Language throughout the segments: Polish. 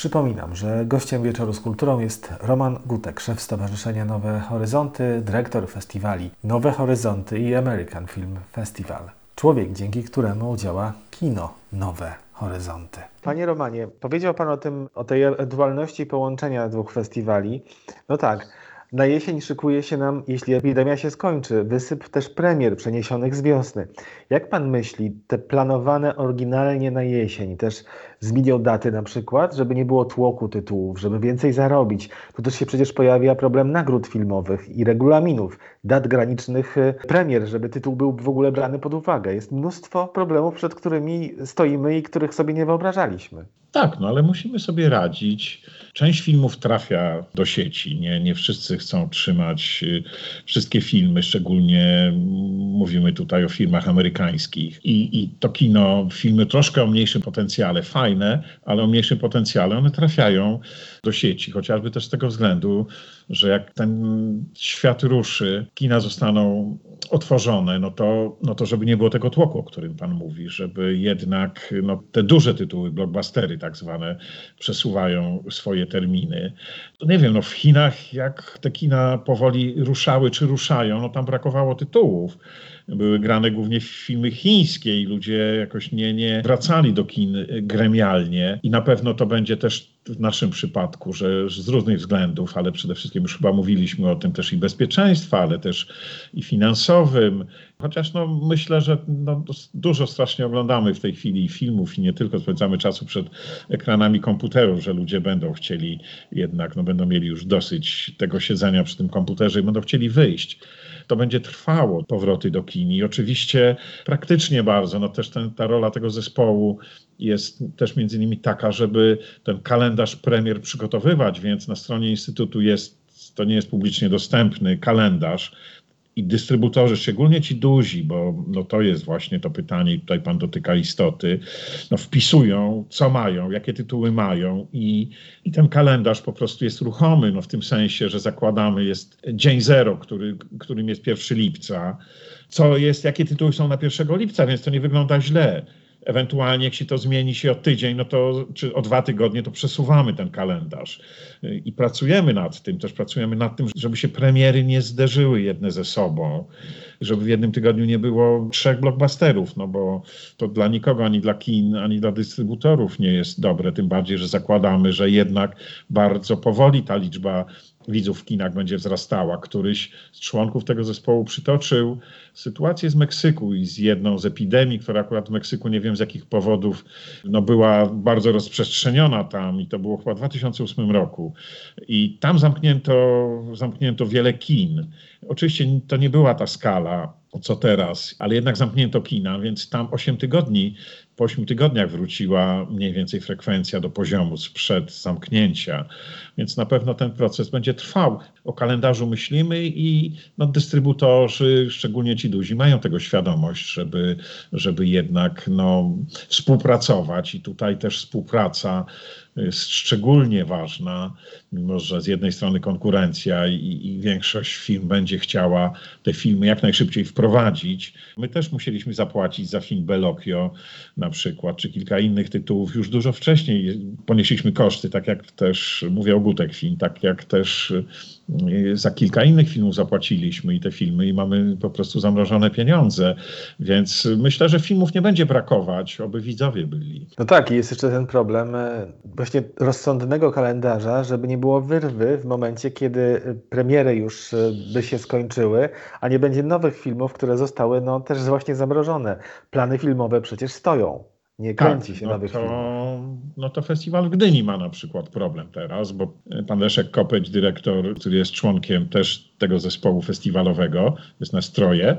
Przypominam, że gościem wieczoru z kulturą jest Roman Gutek, szef Stowarzyszenia Nowe Horyzonty, dyrektor festiwali Nowe Horyzonty i American Film Festival. Człowiek, dzięki któremu działa kino Nowe Horyzonty. Panie Romanie, powiedział Pan o tym, o tej ewentualności połączenia dwóch festiwali. No tak, na jesień szykuje się nam, jeśli epidemia się skończy, wysyp też premier przeniesionych z wiosny. Jak pan myśli, te planowane oryginalnie na jesień, też zmienią daty na przykład, żeby nie było tłoku tytułów, żeby więcej zarobić? Tu też się przecież pojawia problem nagród filmowych i regulaminów, dat granicznych y, premier, żeby tytuł był w ogóle brany pod uwagę. Jest mnóstwo problemów, przed którymi stoimy i których sobie nie wyobrażaliśmy. Tak, no ale musimy sobie radzić. Część filmów trafia do sieci. Nie, nie wszyscy chcą trzymać y, wszystkie filmy, szczególnie mówimy tutaj o filmach amerykańskich. I, I to kino, filmy troszkę o mniejszym potencjale, fajne, ale o mniejszym potencjale, one trafiają do sieci, chociażby też z tego względu, że jak ten świat ruszy, kina zostaną otworzone, no to, no to żeby nie było tego tłoku, o którym Pan mówi, żeby jednak no, te duże tytuły, blockbustery tak zwane, przesuwają swoje terminy. Nie wiem, no w Chinach jak te kina powoli ruszały czy ruszają, no tam brakowało tytułów były grane głównie filmy chińskie i ludzie jakoś nie, nie wracali do kin gremialnie. I na pewno to będzie też w naszym przypadku, że z różnych względów, ale przede wszystkim już chyba mówiliśmy o tym też i bezpieczeństwa, ale też i finansowym. Chociaż no, myślę, że no, dużo strasznie oglądamy w tej chwili filmów i nie tylko spędzamy czasu przed ekranami komputerów, że ludzie będą chcieli jednak, no, będą mieli już dosyć tego siedzenia przy tym komputerze i będą chcieli wyjść to będzie trwało, powroty do kin. I oczywiście praktycznie bardzo, no też ten, ta rola tego zespołu jest też między innymi taka, żeby ten kalendarz premier przygotowywać, więc na stronie Instytutu jest, to nie jest publicznie dostępny kalendarz, i dystrybutorzy, szczególnie ci duzi, bo no to jest właśnie to pytanie, tutaj pan dotyka istoty, no wpisują, co mają, jakie tytuły mają i, i ten kalendarz po prostu jest ruchomy, no w tym sensie, że zakładamy jest dzień zero, który, którym jest 1 lipca, co jest, jakie tytuły są na 1 lipca, więc to nie wygląda źle. Ewentualnie, jak się to zmieni się o tydzień, no to, czy o dwa tygodnie, to przesuwamy ten kalendarz. I pracujemy nad tym, też pracujemy nad tym, żeby się premiery nie zderzyły jedne ze sobą, żeby w jednym tygodniu nie było trzech blockbusterów, no bo to dla nikogo, ani dla kin, ani dla dystrybutorów nie jest dobre, tym bardziej, że zakładamy, że jednak bardzo powoli ta liczba widzów w kinach będzie wzrastała. Któryś z członków tego zespołu przytoczył sytuację z Meksyku i z jedną z epidemii, która akurat w Meksyku nie wiem z jakich powodów no, była bardzo rozprzestrzeniona tam i to było chyba w 2008 roku. I tam zamknięto, zamknięto wiele kin. Oczywiście to nie była ta skala, co teraz, ale jednak zamknięto kina, więc tam 8 tygodni po 8 tygodniach wróciła mniej więcej frekwencja do poziomu sprzed zamknięcia, więc na pewno ten proces będzie trwał. O kalendarzu myślimy i no, dystrybutorzy, szczególnie ci duzi, mają tego świadomość, żeby, żeby jednak no, współpracować i tutaj też współpraca jest szczególnie ważna, mimo że z jednej strony konkurencja i, i, większość firm będzie chciała te filmy jak najszybciej wprowadzić. My też musieliśmy zapłacić za film Belokio na przykład, czy kilka innych tytułów już dużo wcześniej. Ponieśliśmy koszty, tak jak też mówił Gutek Film, tak jak też za kilka innych filmów zapłaciliśmy i te filmy i mamy po prostu zamrożone pieniądze, więc myślę, że filmów nie będzie brakować, oby widzowie byli. No tak, i jest jeszcze ten problem e, właśnie rozsądnego kalendarza, żeby nie było wyrwy w momencie, kiedy premiery już e, by się skończyły, a nie będzie nowych filmów, które zostały no, też właśnie zamrożone. Plany filmowe przecież stoją. Nie kręci tak, się no nowych to, filmów. No to festiwal w Gdyni ma na przykład problem teraz, bo pan Leszek Kopeć, dyrektor, który jest członkiem też tego zespołu festiwalowego, jest na stroje,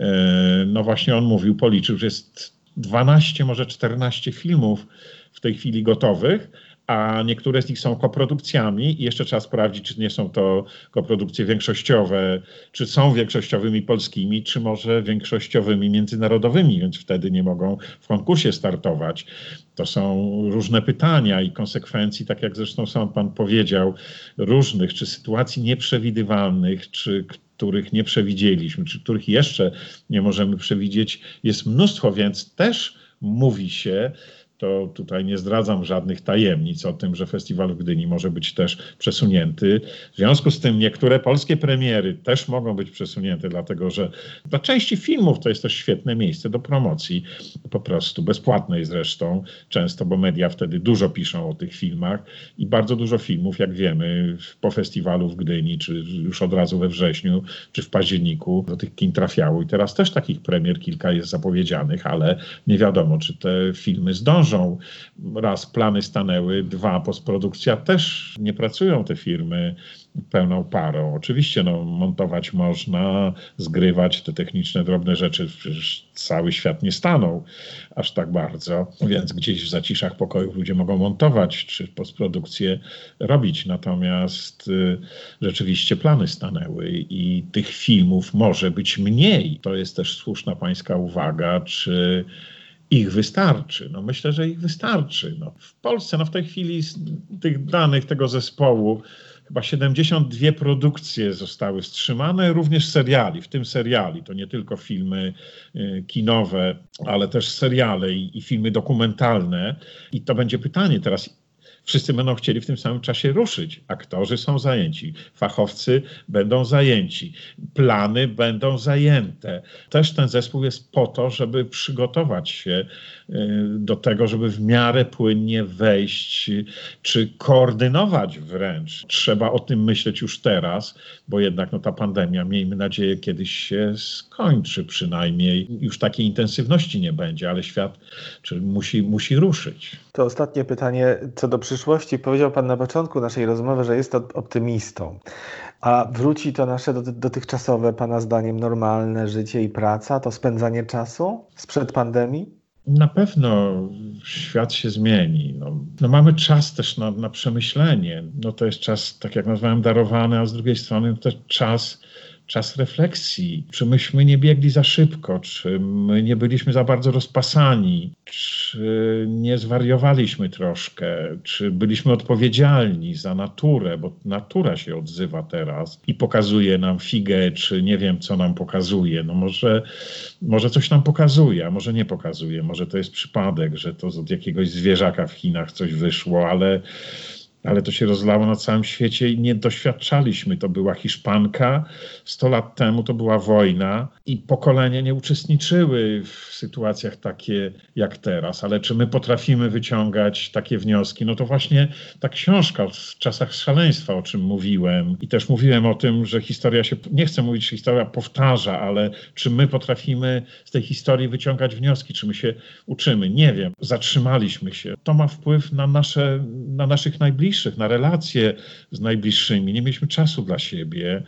e, no właśnie on mówił, policzył, że jest 12, może 14 filmów w tej chwili gotowych, a niektóre z nich są koprodukcjami i jeszcze trzeba sprawdzić, czy nie są to koprodukcje większościowe, czy są większościowymi polskimi, czy może większościowymi międzynarodowymi, więc wtedy nie mogą w konkursie startować. To są różne pytania i konsekwencji, tak jak zresztą sam pan powiedział, różnych, czy sytuacji nieprzewidywalnych, czy których nie przewidzieliśmy, czy których jeszcze nie możemy przewidzieć, jest mnóstwo, więc też mówi się, to tutaj nie zdradzam żadnych tajemnic o tym, że festiwal w Gdyni może być też przesunięty. W związku z tym niektóre polskie premiery też mogą być przesunięte, dlatego że dla części filmów to jest też świetne miejsce do promocji, po prostu bezpłatnej zresztą, często, bo media wtedy dużo piszą o tych filmach i bardzo dużo filmów, jak wiemy, po festiwalu w Gdyni, czy już od razu we wrześniu, czy w październiku do tych kin trafiało. I teraz też takich premier kilka jest zapowiedzianych, ale nie wiadomo, czy te filmy zdążą. Raz plany stanęły, dwa postprodukcja też nie pracują te firmy pełną parą. Oczywiście no, montować można, zgrywać te techniczne, drobne rzeczy, przecież cały świat nie stanął aż tak bardzo, więc gdzieś w zaciszach pokojów ludzie mogą montować czy postprodukcję robić. Natomiast y, rzeczywiście plany stanęły i tych filmów może być mniej. To jest też słuszna pańska uwaga, czy ich wystarczy. No myślę, że ich wystarczy. No, w Polsce no w tej chwili z tych danych tego zespołu chyba 72 produkcje zostały wstrzymane, również seriali, w tym seriali. To nie tylko filmy y, kinowe, ale też seriale i, i filmy dokumentalne. I to będzie pytanie teraz, wszyscy będą chcieli w tym samym czasie ruszyć. Aktorzy są zajęci, fachowcy będą zajęci, plany będą zajęte. Też ten zespół jest po to, żeby przygotować się y, do tego, żeby w miarę płynnie wejść, czy koordynować wręcz. Trzeba o tym myśleć już teraz, bo jednak no, ta pandemia, miejmy nadzieję, kiedyś się skończy przynajmniej. Już takiej intensywności nie będzie, ale świat czy musi, musi ruszyć. To ostatnie pytanie co do przyszłości. Powiedział Pan na początku naszej rozmowy, że jest optymistą. A wróci to nasze dotychczasowe, Pana zdaniem, normalne życie i praca, to spędzanie czasu sprzed pandemii? Na pewno świat się zmieni. No, no mamy czas też na, na, przemyślenie. No to jest czas, tak jak nazwałem, darowany, a z drugiej strony to czas czas refleksji. Czy myśmy nie biegli za szybko, czy my nie byliśmy za bardzo rozpasani, czy nie zwariowaliśmy troszkę, czy byliśmy odpowiedzialni za naturę, bo natura się odzywa teraz i pokazuje nam figę, czy nie wiem, co nam pokazuje. No może, może coś nam pokazuje, a może nie pokazuje. Może to jest przypadek, że to od jakiegoś zwierzaka w Chinach coś wyszło, ale ale to się rozlało na całym świecie i nie doświadczaliśmy. To była Hiszpanka, 100 lat temu to była wojna i pokolenia nie uczestniczyły w sytuacjach takie jak teraz. Ale czy my potrafimy wyciągać takie wnioski? No to właśnie ta książka w czasach szaleństwa, o czym mówiłem i też mówiłem o tym, że historia się, nie chcę mówić, że historia powtarza, ale czy my potrafimy z tej historii wyciągać wnioski, czy my się uczymy? Nie wiem. Zatrzymaliśmy się. To ma wpływ na, nasze, na naszych najbliższych na relacje z najbliższymi. Nie mieliśmy czasu dla siebie.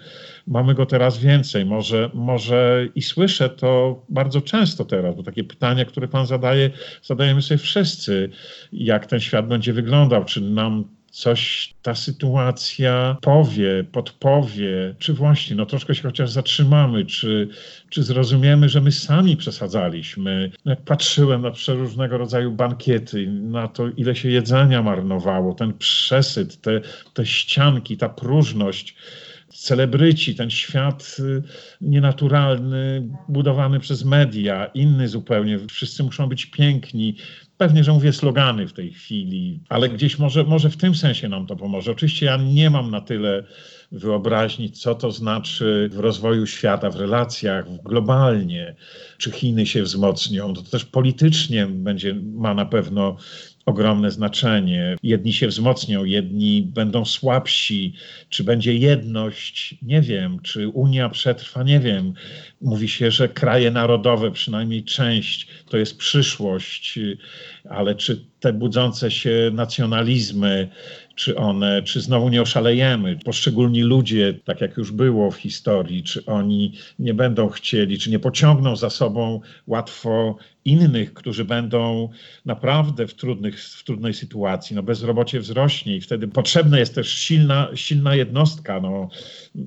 Mamy go teraz więcej. Może, może i słyszę to bardzo często teraz, bo takie pytania, które Pan zadaje, zadajemy sobie wszyscy. Jak ten świat będzie wyglądał? Czy nam coś ta sytuacja powie, podpowie, czy właśnie no troszkę się chociaż zatrzymamy, czy, czy zrozumiemy, że my sami przesadzaliśmy. Jak patrzyłem na przeróżnego rodzaju bankiety, na to, ile się jedzenia marnowało, ten przesyt, te, te ścianki, ta próżność, celebryci, ten świat y, nienaturalny, budowany przez media, inny zupełnie. Wszyscy muszą być piękni. Pewnie, że mówię slogany w tej chwili, ale gdzieś może, może w tym sensie nam to pomoże. Oczywiście ja nie mam na tyle wyobraźni, co to znaczy w rozwoju świata, w relacjach, globalnie, czy Chiny się wzmocnią. To też politycznie będzie, ma na pewno ogromne znaczenie. Jedni się wzmocnią, jedni będą słabsi, czy będzie jedność, nie wiem, czy Unia przetrwa, nie wiem. Mówi się, że kraje narodowe, przynajmniej część, to jest przyszłość, ale czy te budzące się nacjonalizmy, czy one, czy znowu nie oszalejemy. Poszczególni ludzie, tak jak już było w historii, czy oni nie będą chcieli, czy nie pociągną za sobą łatwo innych, którzy będą naprawdę w, trudnych, w trudnej sytuacji. No bezrobocie wzrośnie i wtedy potrzebna jest też silna, silna jednostka. No,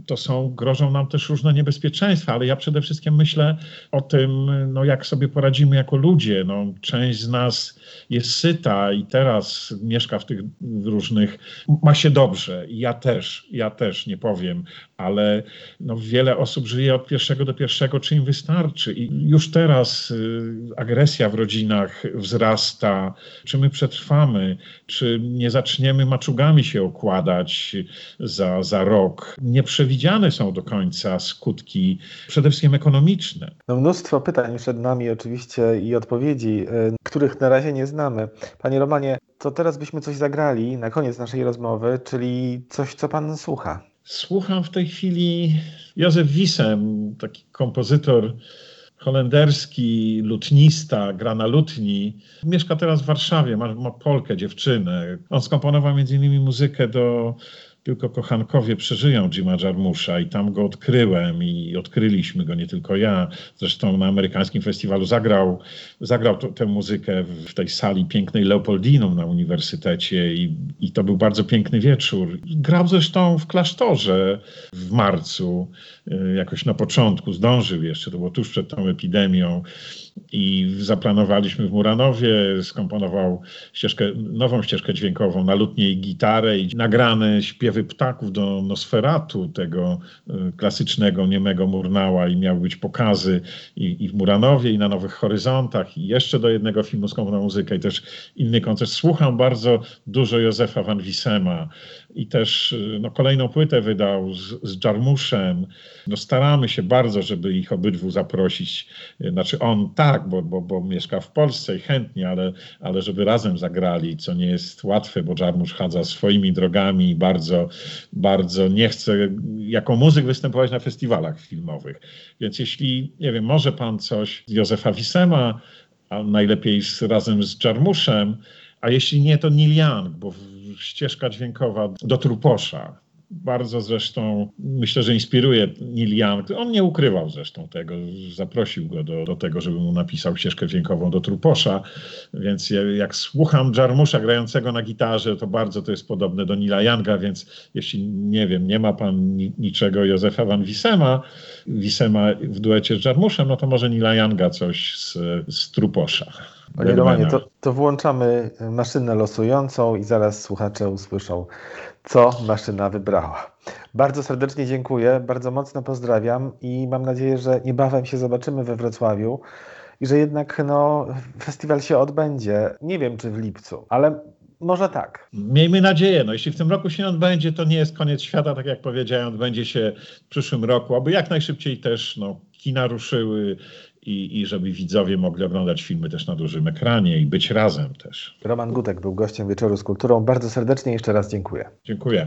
to są, grożą nam też różne niebezpieczeństwa, ale ja przede wszystkim myślę o tym, no, jak sobie poradzimy jako ludzie. No, część z nas jest syta i teraz mieszka w tych różnych, ma się dobrze. I ja też, ja też nie powiem, ale no, wiele osób żyje od pierwszego do pierwszego, czy im wystarczy. I już teraz y, agresja w rodzinach wzrasta. Czy my przetrwamy, czy nie zaczniemy maczugami się okładać za, za rok. Nieprzewidziane są do końca skutki, przede wszystkim ekonomiczne. No mnóstwo pytań przed nami oczywiście i odpowiedzi, y, których na razie nie znamy. Panie Romanie, to teraz byśmy coś zagrali na koniec naszej rozmowy, czyli coś, co pan słucha. Słucham w tej chwili Józef Wisem, taki kompozytor holenderski, lutnista, gra na lutni. Mieszka teraz w Warszawie, ma, ma Polkę, dziewczynę. On skomponował między innymi muzykę do tylko kochankowie przeżyją Jima Jarmusza i tam go odkryłem i odkryliśmy go, nie tylko ja. Zresztą na amerykańskim festiwalu zagrał, zagrał to, tę muzykę w tej sali pięknej Leopoldinum na uniwersytecie i, i to był bardzo piękny wieczór. Grał zresztą w klasztorze w marcu, y, jakoś na początku, zdążył jeszcze, to było tuż przed tą epidemią i zaplanowaliśmy w Muranowie, skomponował ścieżkę, nową ścieżkę dźwiękową na lutnie i gitarę i nagrane śpiewy ptaków do Nosferatu, tego y, klasycznego niemego Murnała i miały być pokazy i, i w Muranowie i na Nowych Horyzontach i jeszcze do jednego filmu skomponował muzykę i też inny koncert. Słucham bardzo dużo Józefa Van Wisema i też y, no, kolejną płytę wydał z, z Jarmuszem. No, staramy się bardzo, żeby ich obydwu zaprosić, znaczy on tak, bo, bo, bo mieszka w Polsce i chętnie, ale, ale żeby razem zagrali, co nie jest łatwe, bo Jarmusz chadza swoimi drogami i bardzo, nie chce jako muzyk występować na festiwalach filmowych. Więc jeśli, nie wiem, może pan coś z Józefa Wisema, a najlepiej z, razem z Jarmuszem, a jeśli nie, to Neil Young, bo ścieżka dźwiękowa do Truposza bardzo zresztą myślę, że inspiruje Neil Young. On nie ukrywał zresztą tego, zaprosił go do, do tego, żeby mu napisał ścieżkę dźwiękową do Truposza, więc jak słucham Jarmusza grającego na gitarze, to bardzo to jest podobne do Nila Younga, więc jeśli nie wiem, nie ma pan niczego Józefa Van Wisema, Wisema w duecie z Jarmuszem, no to może Nila Younga coś z, z Truposza. Panie Romanie, to, to włączamy maszynę losującą i zaraz słuchacze usłyszą, co maszyna wybrała. Bardzo serdecznie dziękuję, bardzo mocno pozdrawiam i mam nadzieję, że niebawem się zobaczymy we Wrocławiu i że jednak no, festiwal się odbędzie. Nie wiem, czy w lipcu, ale może tak. Miejmy nadzieję. No, jeśli w tym roku się odbędzie, to nie jest koniec świata, tak jak powiedziałem, odbędzie się w przyszłym roku, aby jak najszybciej też no, kina ruszyły i, i żeby widzowie mogli oglądać filmy też na dużym ekranie i być razem też. Roman Gutek był gościem Wieczoru z Kulturą. Bardzo serdecznie jeszcze raz dziękuję. Dziękuję.